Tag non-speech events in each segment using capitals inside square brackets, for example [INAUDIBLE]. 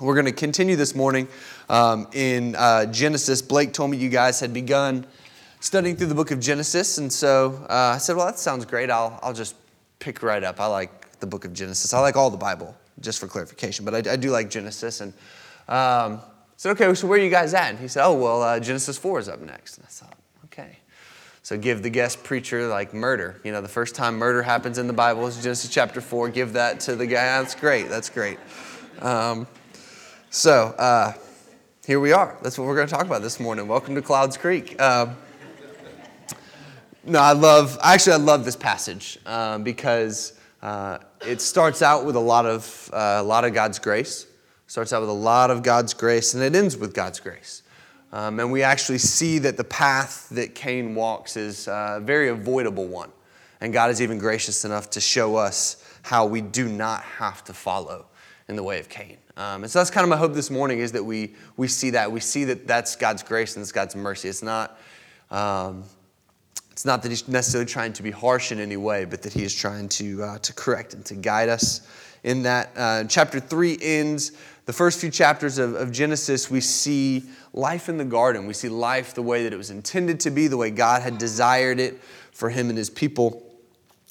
We're going to continue this morning um, in uh, Genesis. Blake told me you guys had begun studying through the book of Genesis, and so uh, I said, Well, that sounds great. I'll, I'll just pick right up. I like the book of Genesis. I like all the Bible, just for clarification, but I, I do like Genesis. And um, I said, Okay, so where are you guys at? And he said, Oh, well, uh, Genesis 4 is up next. And I thought, Okay. So give the guest preacher like murder. You know, the first time murder happens in the Bible is Genesis chapter 4. Give that to the guy. That's great. That's great. Um, so uh, here we are. That's what we're going to talk about this morning. Welcome to Clouds Creek. Um, no, I love. Actually, I love this passage um, because uh, it starts out with a lot of uh, a lot of God's grace. Starts out with a lot of God's grace, and it ends with God's grace. Um, and we actually see that the path that Cain walks is a very avoidable one. And God is even gracious enough to show us how we do not have to follow in the way of Cain. Um, and so that's kind of my hope this morning is that we, we see that. We see that that's God's grace and it's God's mercy. It's not, um, it's not that He's necessarily trying to be harsh in any way, but that He is trying to, uh, to correct and to guide us in that. Uh, chapter 3 ends. The first few chapters of, of Genesis, we see life in the garden. We see life the way that it was intended to be, the way God had desired it for Him and His people.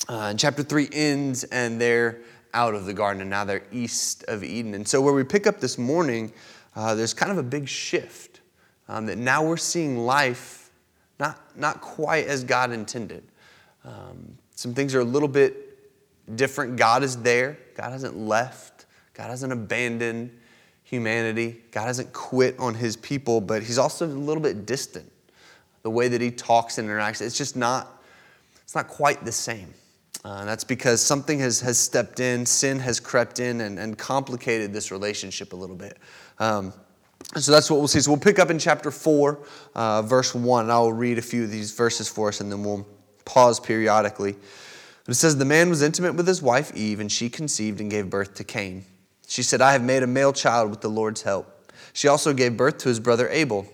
Uh, and chapter 3 ends, and there out of the garden, and now they're east of Eden. And so, where we pick up this morning, uh, there's kind of a big shift um, that now we're seeing life not, not quite as God intended. Um, some things are a little bit different. God is there, God hasn't left, God hasn't abandoned humanity, God hasn't quit on his people, but he's also a little bit distant. The way that he talks and interacts, it's just not, it's not quite the same. Uh, that's because something has, has stepped in, sin has crept in and, and complicated this relationship a little bit. Um, so that's what we'll see. So we'll pick up in chapter 4, uh, verse 1, and I'll read a few of these verses for us, and then we'll pause periodically. But it says, The man was intimate with his wife Eve, and she conceived and gave birth to Cain. She said, I have made a male child with the Lord's help. She also gave birth to his brother Abel.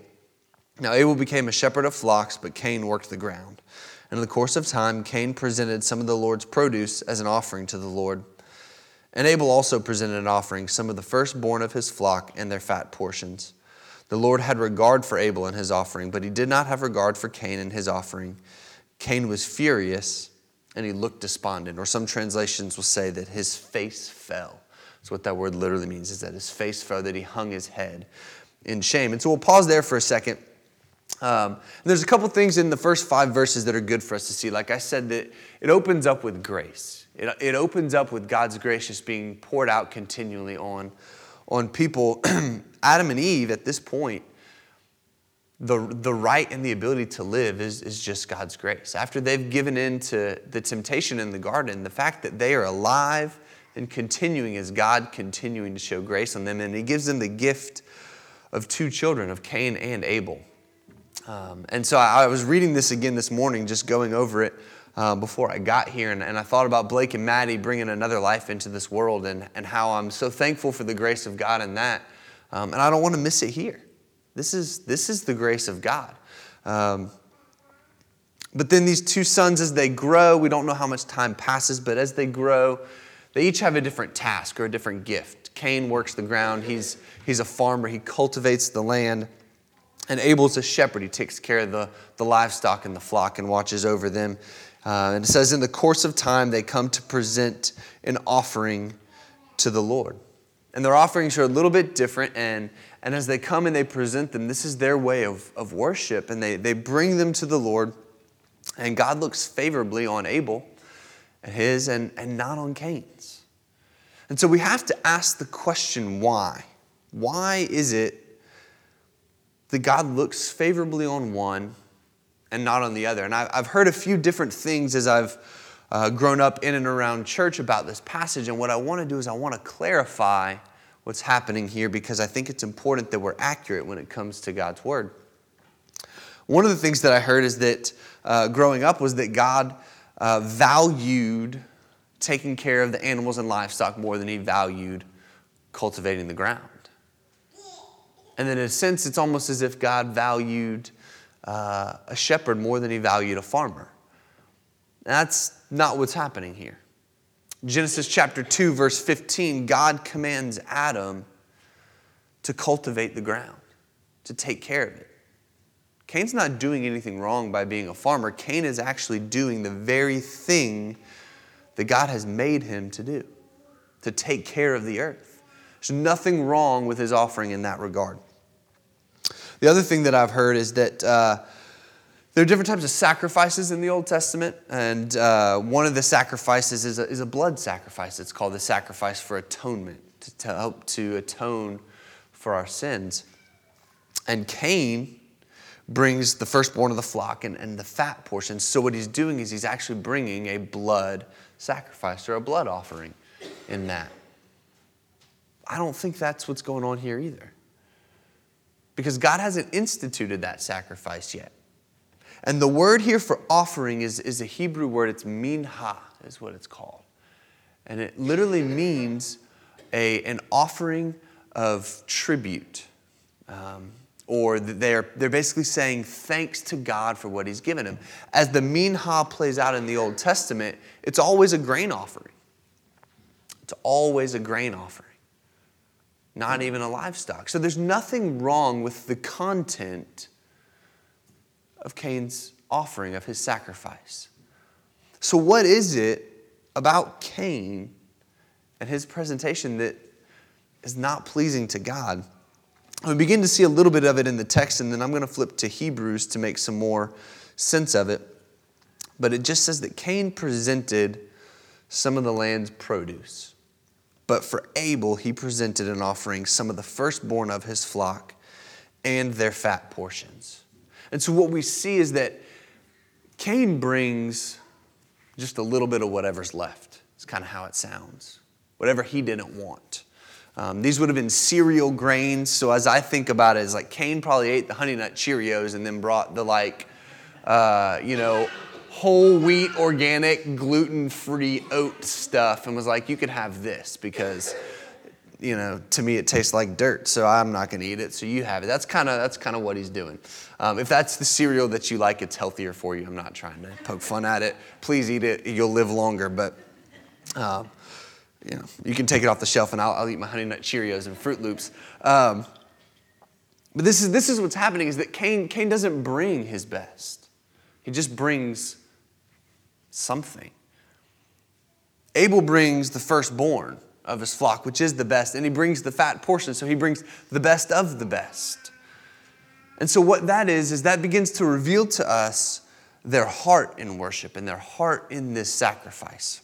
Now Abel became a shepherd of flocks, but Cain worked the ground. In the course of time, Cain presented some of the Lord's produce as an offering to the Lord. And Abel also presented an offering, some of the firstborn of his flock and their fat portions. The Lord had regard for Abel and his offering, but he did not have regard for Cain and his offering. Cain was furious and he looked despondent. Or some translations will say that his face fell. That's what that word literally means, is that his face fell, that he hung his head in shame. And so we'll pause there for a second um, there's a couple things in the first five verses that are good for us to see. Like I said, that it opens up with grace. It, it opens up with God's grace just being poured out continually on, on people. [CLEARS THROAT] Adam and Eve, at this point, the, the right and the ability to live is, is just God's grace. After they've given in to the temptation in the garden, the fact that they are alive and continuing is God continuing to show grace on them. And He gives them the gift of two children, of Cain and Abel. Um, and so I, I, was reading this again this morning, just going over it uh, before I got here, and, and, I thought about Blake and Maddie bringing another life into this world and, and how I'm so thankful for the grace of God in that. Um, and I don't want to miss it here. This is, this is the grace of God. Um, but then these two sons, as they grow, we don't know how much time passes, but as they grow, they each have a different task or a different gift. Cain works the ground, he's, he's a farmer, he cultivates the land. And Abel's a shepherd. He takes care of the, the livestock and the flock and watches over them. Uh, and it says, in the course of time, they come to present an offering to the Lord. And their offerings are a little bit different. And, and as they come and they present them, this is their way of, of worship. And they, they bring them to the Lord. And God looks favorably on Abel and his and, and not on Cain's. And so we have to ask the question why? Why is it that God looks favorably on one and not on the other. And I've heard a few different things as I've uh, grown up in and around church about this passage. And what I want to do is I want to clarify what's happening here because I think it's important that we're accurate when it comes to God's word. One of the things that I heard is that uh, growing up was that God uh, valued taking care of the animals and livestock more than he valued cultivating the ground. And then, in a sense, it's almost as if God valued uh, a shepherd more than he valued a farmer. And That's not what's happening here. Genesis chapter 2, verse 15, God commands Adam to cultivate the ground, to take care of it. Cain's not doing anything wrong by being a farmer. Cain is actually doing the very thing that God has made him to do, to take care of the earth. There's nothing wrong with his offering in that regard. The other thing that I've heard is that uh, there are different types of sacrifices in the Old Testament, and uh, one of the sacrifices is a, is a, blood sacrifice. It's called the sacrifice for atonement, to, to help to atone for our sins. And Cain brings the firstborn of the flock and, and the fat portion. So, what he's doing is he's actually bringing a blood sacrifice or a blood offering in that. I don't think that's what's going on here either. Because God hasn't instituted that sacrifice yet. And the word here for offering is, is a Hebrew word, it's minha, is what it's called. And it literally means a, an offering of tribute. Um, or they're, they're basically saying thanks to God for what He's given him. As the minha plays out in the Old Testament, it's always a grain offering. It's always a grain offering, not even a livestock. So there's nothing wrong with the content of Cain's offering, of his sacrifice. So, what is it about Cain and his presentation that is not pleasing to God? We begin to see a little bit of it in the text, and then I'm going to flip to Hebrews to make some more sense of it. But it just says that Cain presented some of the land's produce. But for Abel, he presented an offering, some of the firstborn of his flock and their fat portions. And so what we see is that Cain brings just a little bit of whatever's left. It's kind of how it sounds. Whatever he didn't want. Um, these would have been cereal grains. So as I think about it, it's like Cain probably ate the Honey Nut Cheerios and then brought the like, uh, you know, whole wheat, organic, gluten free oat stuff and was like, you could have this because, you know, to me it tastes like dirt, so I'm not going to eat it. So you have it. That's kind of that's kind of what he's doing. Um, if that's the cereal that you like, it's healthier for you. I'm not trying to poke fun at it. Please eat it. You'll live longer, but. Um, you know, you can take it off the shelf and I'll, I'll eat my Honey Nut Cheerios and Froot Loops. Um, but this is, this is what's happening is that Cain, Cain doesn't bring his best. He just brings something. Abel brings the firstborn of his flock, which is the best, and he brings the fat portion, so he brings the best of the best. And so, what that is, is that begins to reveal to us their heart in worship and their heart in this sacrifice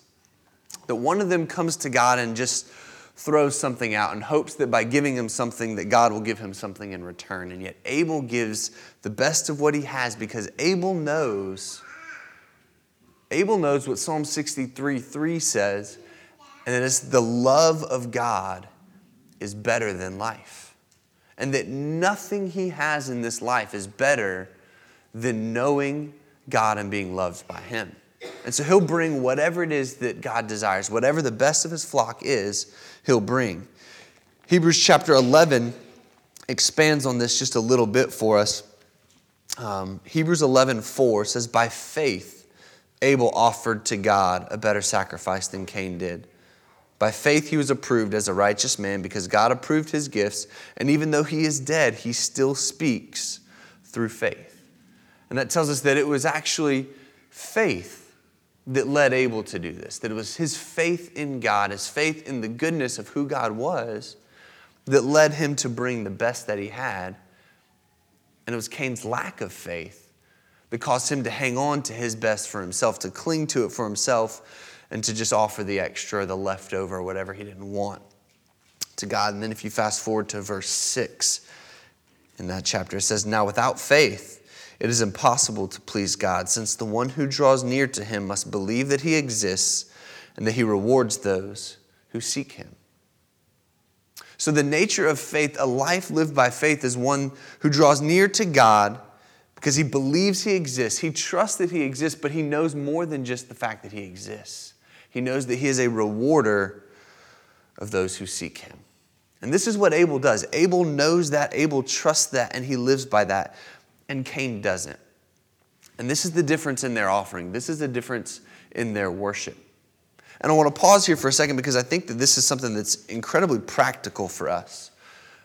that one of them comes to God and just throws something out and hopes that by giving him something that God will give him something in return. And yet Abel gives the best of what he has because Abel knows Abel knows what Psalm 63 3 says, and that it's the love of God is better than life. And that nothing he has in this life is better than knowing God and being loved by him. And so he'll bring whatever it is that God desires, whatever the best of his flock is, he'll bring. Hebrews chapter 11 expands on this just a little bit for us. Um, Hebrews 11 4 says, By faith, Abel offered to God a better sacrifice than Cain did. By faith, he was approved as a righteous man because God approved his gifts, and even though he is dead, he still speaks through faith. And that tells us that it was actually faith that led Abel to do this, that it was his faith in God, his faith in the goodness of who God was, that led him to bring the best that he had. And it was Cain's lack of faith that caused him to hang on to his best for himself, to cling to it for himself, and to just offer the extra, the leftover, whatever he didn't want to God. And then if you fast forward to verse 6 in that chapter, it says, Now without faith, it is impossible to please God, since the one who draws near to him must believe that he exists and that he rewards those who seek him. So, the nature of faith, a life lived by faith, is one who draws near to God because he believes he exists. He trusts that he exists, but he knows more than just the fact that he exists. He knows that he is a rewarder of those who seek him. And this is what Abel does. Abel knows that, Abel trusts that, and he lives by that and Cain doesn't. And this is the difference in their offering. This is the difference in their worship. And I want to pause here for a second because I think that this is something that's incredibly practical for us.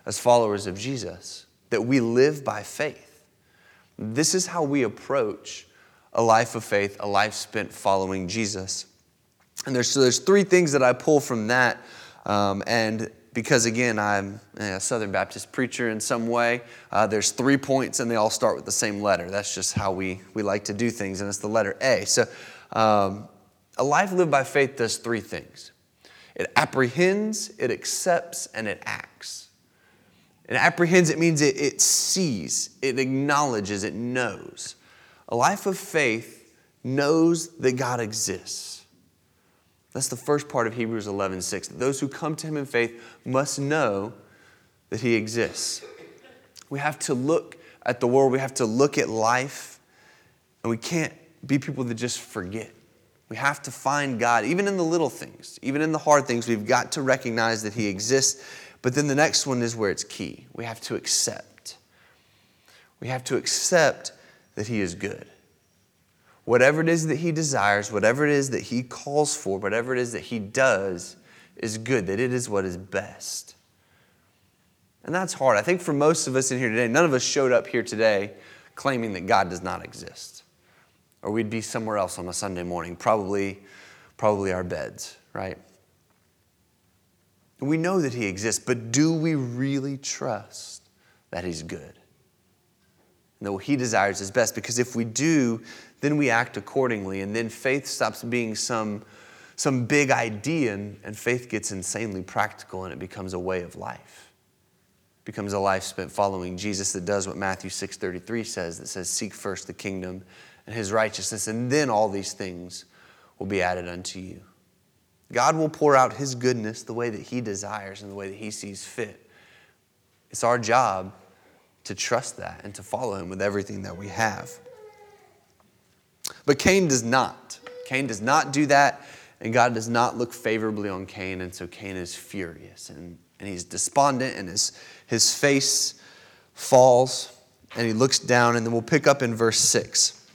as followers of Jesus, that we live by faith. This is how we approach a life of faith, a life spent following Jesus. And there's, so there's three things that I pull from that. Um, and because again, I'm a Southern Baptist preacher in some way, uh, there's three points and they all start with the same letter. That's just how we, we like to do things, and it's the letter A. So um, a life lived by faith does three things it apprehends, it accepts, and it acts. It apprehends, it means it, it sees, it acknowledges, it knows. A life of faith knows that God exists. That's the first part of Hebrews 11 6. Those who come to him in faith must know that he exists. We have to look at the world, we have to look at life, and we can't be people that just forget. We have to find God, even in the little things, even in the hard things. We've got to recognize that He exists. But then the next one is where it's key. We have to accept. We have to accept that He is good. Whatever it is that He desires, whatever it is that He calls for, whatever it is that He does is good, that it is what is best. And that's hard. I think for most of us in here today, none of us showed up here today claiming that God does not exist. Or we'd be somewhere else on a Sunday morning, probably, probably our beds, right? We know that He exists, but do we really trust that He's good? And that what He desires is best? Because if we do, then we act accordingly, and then faith stops being some, some big idea, and, and faith gets insanely practical, and it becomes a way of life. It becomes a life spent following Jesus that does what Matthew 6:33 says, that says, "Seek first the kingdom and His righteousness, and then all these things will be added unto you." God will pour out His goodness the way that He desires and the way that He sees fit. It's our job to trust that and to follow Him with everything that we have. But Cain does not. Cain does not do that, and God does not look favorably on Cain, and so Cain is furious and, and he's despondent, and his, his face falls, and he looks down, and then we'll pick up in verse 6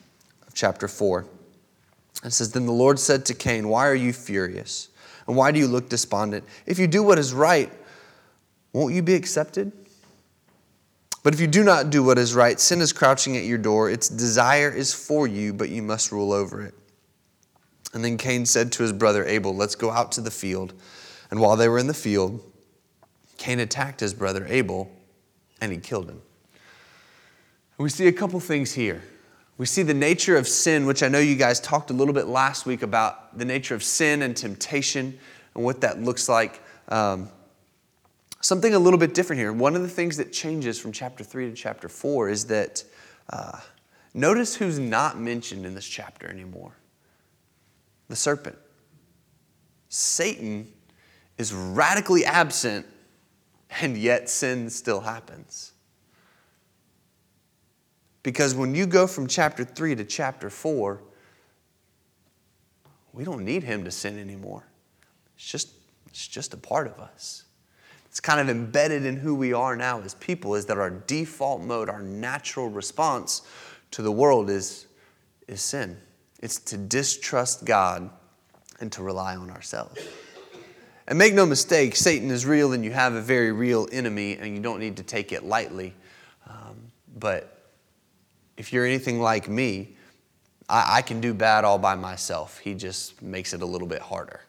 of chapter 4. It says, Then the Lord said to Cain, Why are you furious? And why do you look despondent? If you do what is right, won't you be accepted? But if you do not do what is right, sin is crouching at your door. Its desire is for you, but you must rule over it. And then Cain said to his brother Abel, Let's go out to the field. And while they were in the field, Cain attacked his brother Abel and he killed him. we see a couple things here. We see the nature of sin, which I know you guys talked a little bit last week about the nature of sin and temptation and what that looks like. Um, something a little bit different here. One of the things that changes from chapter 3 to chapter 4 is that uh, notice who's not mentioned in this chapter anymore the serpent. Satan is radically absent, and yet sin still happens. Because when you go from chapter 3 to chapter 4, we don't need him to sin anymore. It's just, it's just a part of us. It's kind of embedded in who we are now as people, is that our default mode, our natural response to the world is, is sin. It's to distrust God and to rely on ourselves. And make no mistake, Satan is real and you have a very real enemy and you don't need to take it lightly. Um, but if you're anything like me, I, I can do bad all by myself. He just makes it a little bit harder.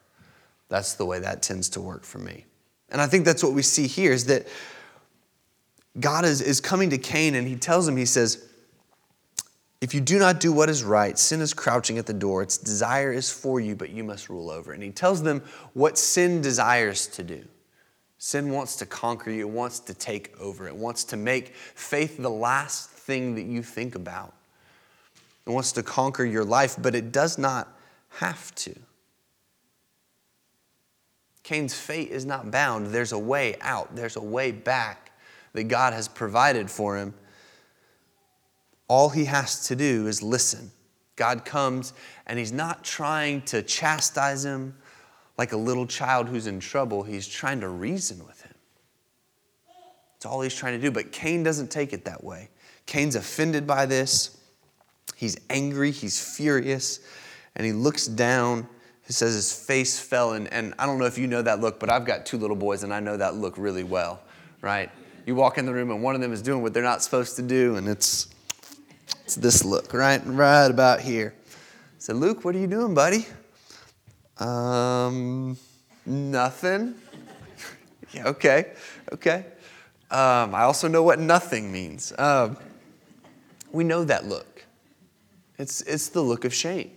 That's the way that tends to work for me. And I think that's what we see here is that God is, is coming to Cain and he tells him, he says, if you do not do what is right, sin is crouching at the door. Its desire is for you, but you must rule over. And he tells them what sin desires to do. Sin wants to conquer you, it wants to take over, it wants to make faith the last thing that you think about. It wants to conquer your life, but it does not have to. Cain's fate is not bound. There's a way out, there's a way back that God has provided for him. All he has to do is listen. God comes and he's not trying to chastise him like a little child who's in trouble, he's trying to reason with him. It's all he's trying to do. But Cain doesn't take it that way. Cain's offended by this. He's angry, he's furious, and he looks down. He says his face fell, and, and I don't know if you know that look, but I've got two little boys, and I know that look really well, right? You walk in the room and one of them is doing what they're not supposed to do, and it's, it's this look, right? Right about here. I said, Luke, what are you doing, buddy? Um, nothing. [LAUGHS] yeah, okay, okay. Um, I also know what nothing means. Um, we know that look. It's, it's the look of shame.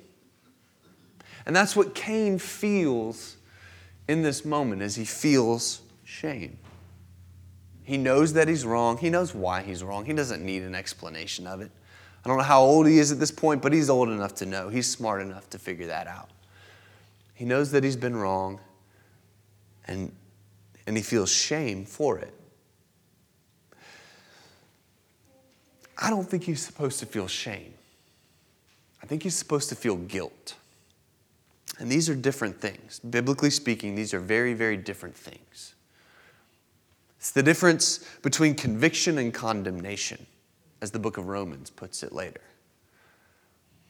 And that's what Cain feels in this moment as he feels shame. He knows that he's wrong. He knows why he's wrong. He doesn't need an explanation of it. I don't know how old he is at this point, but he's old enough to know. He's smart enough to figure that out. He knows that he's been wrong, and, and he feels shame for it. I don't think he's supposed to feel shame. I think he's supposed to feel guilt. And these are different things. Biblically speaking, these are very, very different things. It's the difference between conviction and condemnation, as the book of Romans puts it later.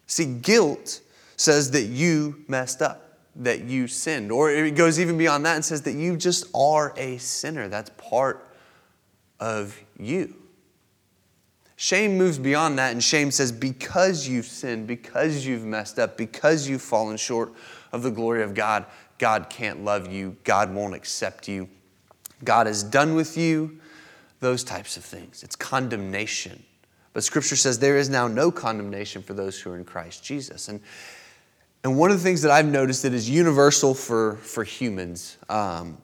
See, guilt says that you messed up, that you sinned, or it goes even beyond that and says that you just are a sinner. That's part of you. Shame moves beyond that, and shame says, because you've sinned, because you've messed up, because you've fallen short of the glory of God, God can't love you, God won't accept you, God is done with you, those types of things. It's condemnation. But Scripture says there is now no condemnation for those who are in Christ Jesus. And, and one of the things that I've noticed that is universal for, for humans, um,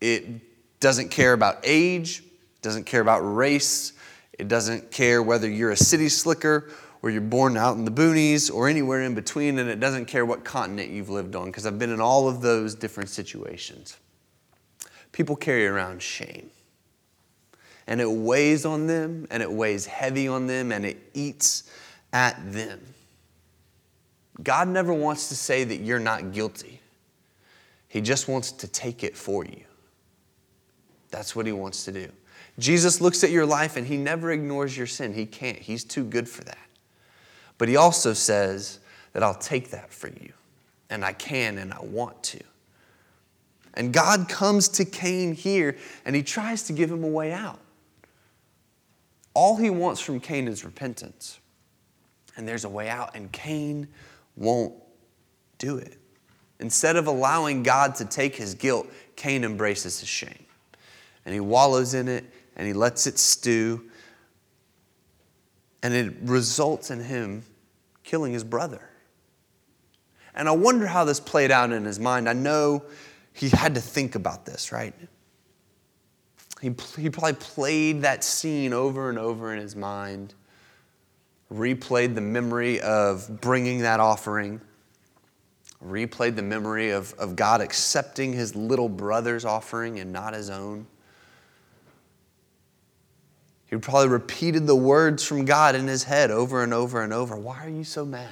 it doesn't care about age, doesn't care about race, it doesn't care whether you're a city slicker or you're born out in the boonies or anywhere in between, and it doesn't care what continent you've lived on, because I've been in all of those different situations. People carry around shame. And it weighs on them, and it weighs heavy on them, and it eats at them. God never wants to say that you're not guilty. He just wants to take it for you. That's what He wants to do. Jesus looks at your life and he never ignores your sin. He can't, he's too good for that. But he also says that I'll take that for you, and I can and I want to. And God comes to Cain here and he tries to give him a way out. All he wants from Cain is repentance. And there's a way out, and Cain won't do it. Instead of allowing God to take his guilt, Cain embraces his shame. And he wallows in it and he lets it stew. And it results in him killing his brother. And I wonder how this played out in his mind. I know he had to think about this, right? He, he probably played that scene over and over in his mind, replayed the memory of bringing that offering, replayed the memory of, of God accepting his little brother's offering and not his own. He probably repeated the words from God in his head over and over and over. Why are you so mad?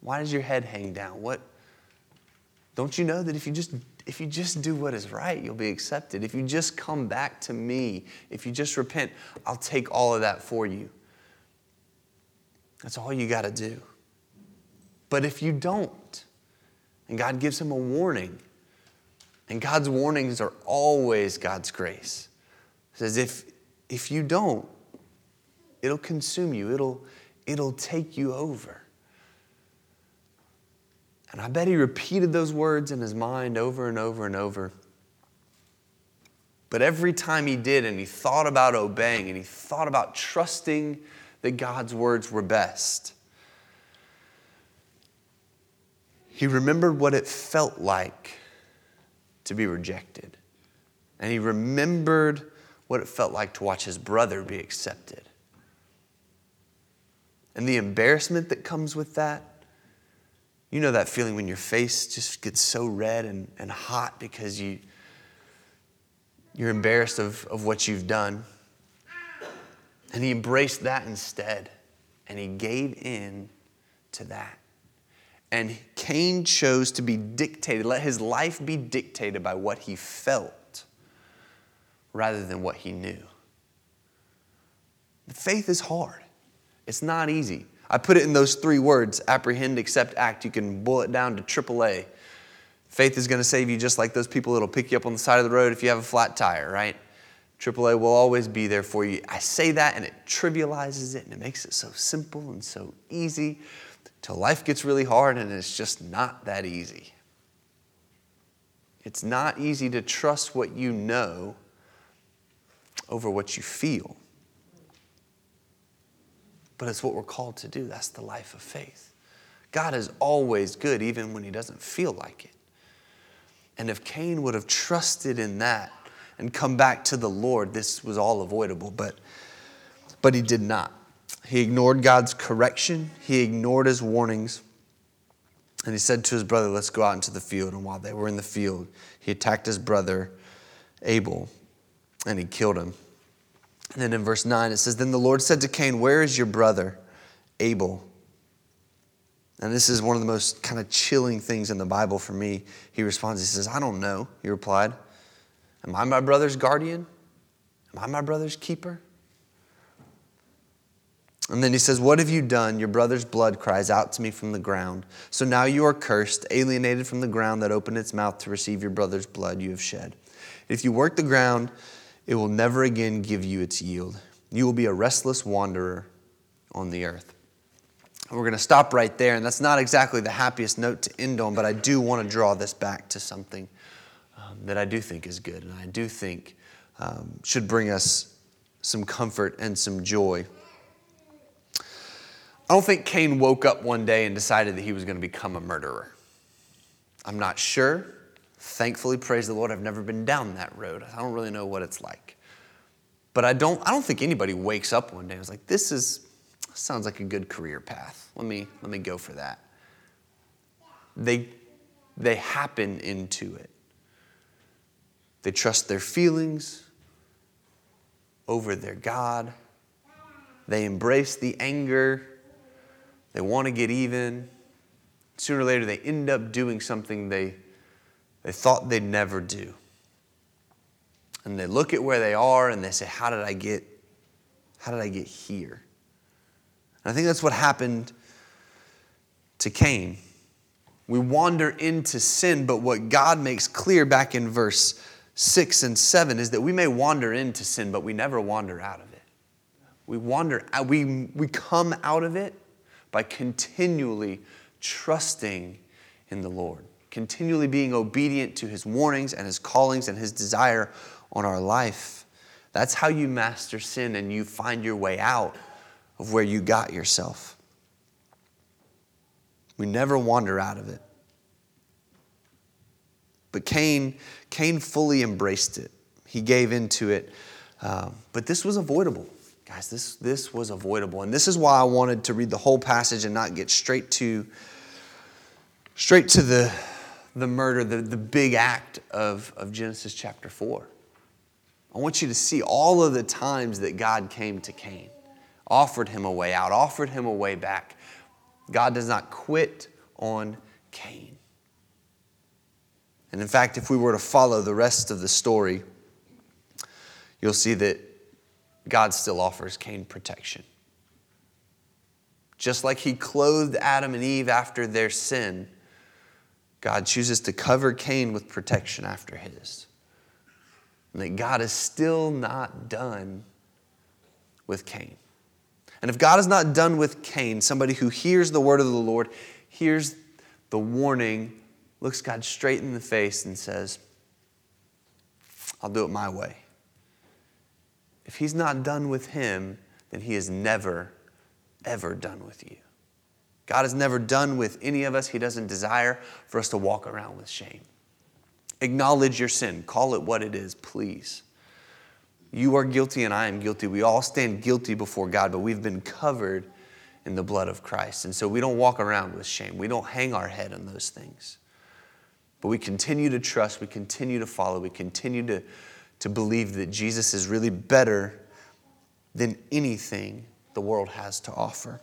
Why does your head hang down? What don't you know that if you just if you just do what is right, you'll be accepted. If you just come back to me, if you just repent, I'll take all of that for you. That's all you got to do. But if you don't, and God gives him a warning, and God's warnings are always God's grace says, if, if you don't, it'll consume you, it'll, it'll take you over. And I bet he repeated those words in his mind over and over and over. But every time he did, and he thought about obeying, and he thought about trusting that God's words were best, he remembered what it felt like to be rejected. And he remembered what it felt like to watch his brother be accepted. And the embarrassment that comes with that. You know that feeling when your face just gets so red and, and hot because you, you're embarrassed of, of what you've done. And he embraced that instead. And he gave in to that. And Cain chose to be dictated, let his life be dictated by what he felt rather than what he knew. Faith is hard, it's not easy. I put it in those three words apprehend, accept, act. You can boil it down to AAA. Faith is going to save you just like those people that'll pick you up on the side of the road if you have a flat tire, right? AAA will always be there for you. I say that and it trivializes it and it makes it so simple and so easy till life gets really hard and it's just not that easy. It's not easy to trust what you know over what you feel. But it's what we're called to do. That's the life of faith. God is always good, even when he doesn't feel like it. And if Cain would have trusted in that and come back to the Lord, this was all avoidable. But, but he did not. He ignored God's correction, he ignored his warnings. And he said to his brother, Let's go out into the field. And while they were in the field, he attacked his brother Abel and he killed him. And then in verse 9 it says, Then the Lord said to Cain, Where is your brother Abel? And this is one of the most kind of chilling things in the Bible for me. He responds, He says, I don't know. He replied, Am I my brother's guardian? Am I my brother's keeper? And then he says, What have you done? Your brother's blood cries out to me from the ground. So now you are cursed, alienated from the ground that opened its mouth to receive your brother's blood you have shed. If you work the ground, it will never again give you its yield. You will be a restless wanderer on the earth. we're going to stop right there, and that's not exactly the happiest note to end on, but I do want to draw this back to something um, that I do think is good, and I do think um, should bring us some comfort and some joy. I don't think Cain woke up one day and decided that he was going to become a murderer. I'm not sure. Thankfully, praise the Lord, I've never been down that road. I don't really know what it's like. But I don't, I don't think anybody wakes up one day and is like, this is, sounds like a good career path. Let me, let me go for that. They, they happen into it. They trust their feelings over their God. They embrace the anger. They want to get even. Sooner or later, they end up doing something they they thought they'd never do. And they look at where they are and they say, How did I get, how did I get here? And I think that's what happened to Cain. We wander into sin, but what God makes clear back in verse 6 and 7 is that we may wander into sin, but we never wander out of it. We wander, uh, we, we come out of it by continually trusting in the Lord continually being obedient to his warnings and his callings and his desire on our life. That's how you master sin and you find your way out of where you got yourself. We never wander out of it. But Cain, Cain fully embraced it. He gave into it. Um, but this was avoidable. Guys, this, this was avoidable. And this is why I wanted to read the whole passage and not get straight to straight to the, the murder, the, the big act of, of Genesis chapter 4. I want you to see all of the times that God came to Cain, offered him a way out, offered him a way back. God does not quit on Cain. And in fact, if we were to follow the rest of the story, you'll see that God still offers Cain protection. Just like he clothed Adam and Eve after their sin, God chooses to cover Cain with protection after his. And that God is still not done with Cain. And if God is not done with Cain, somebody who hears the word of the Lord, hears the warning, looks God straight in the face and says, I'll do it my way. If he's not done with him, then he is never, ever done with you. God is never done with any of us. He doesn't desire for us to walk around with shame. Acknowledge your sin. Call it what it is, please. You are guilty and I am guilty. We all stand guilty before God, but we've been covered in the blood of Christ. And so we don't walk around with shame. We don't hang our head on those things. But we continue to trust, we continue to follow, we continue to, to believe that Jesus is really better than anything the world has to offer.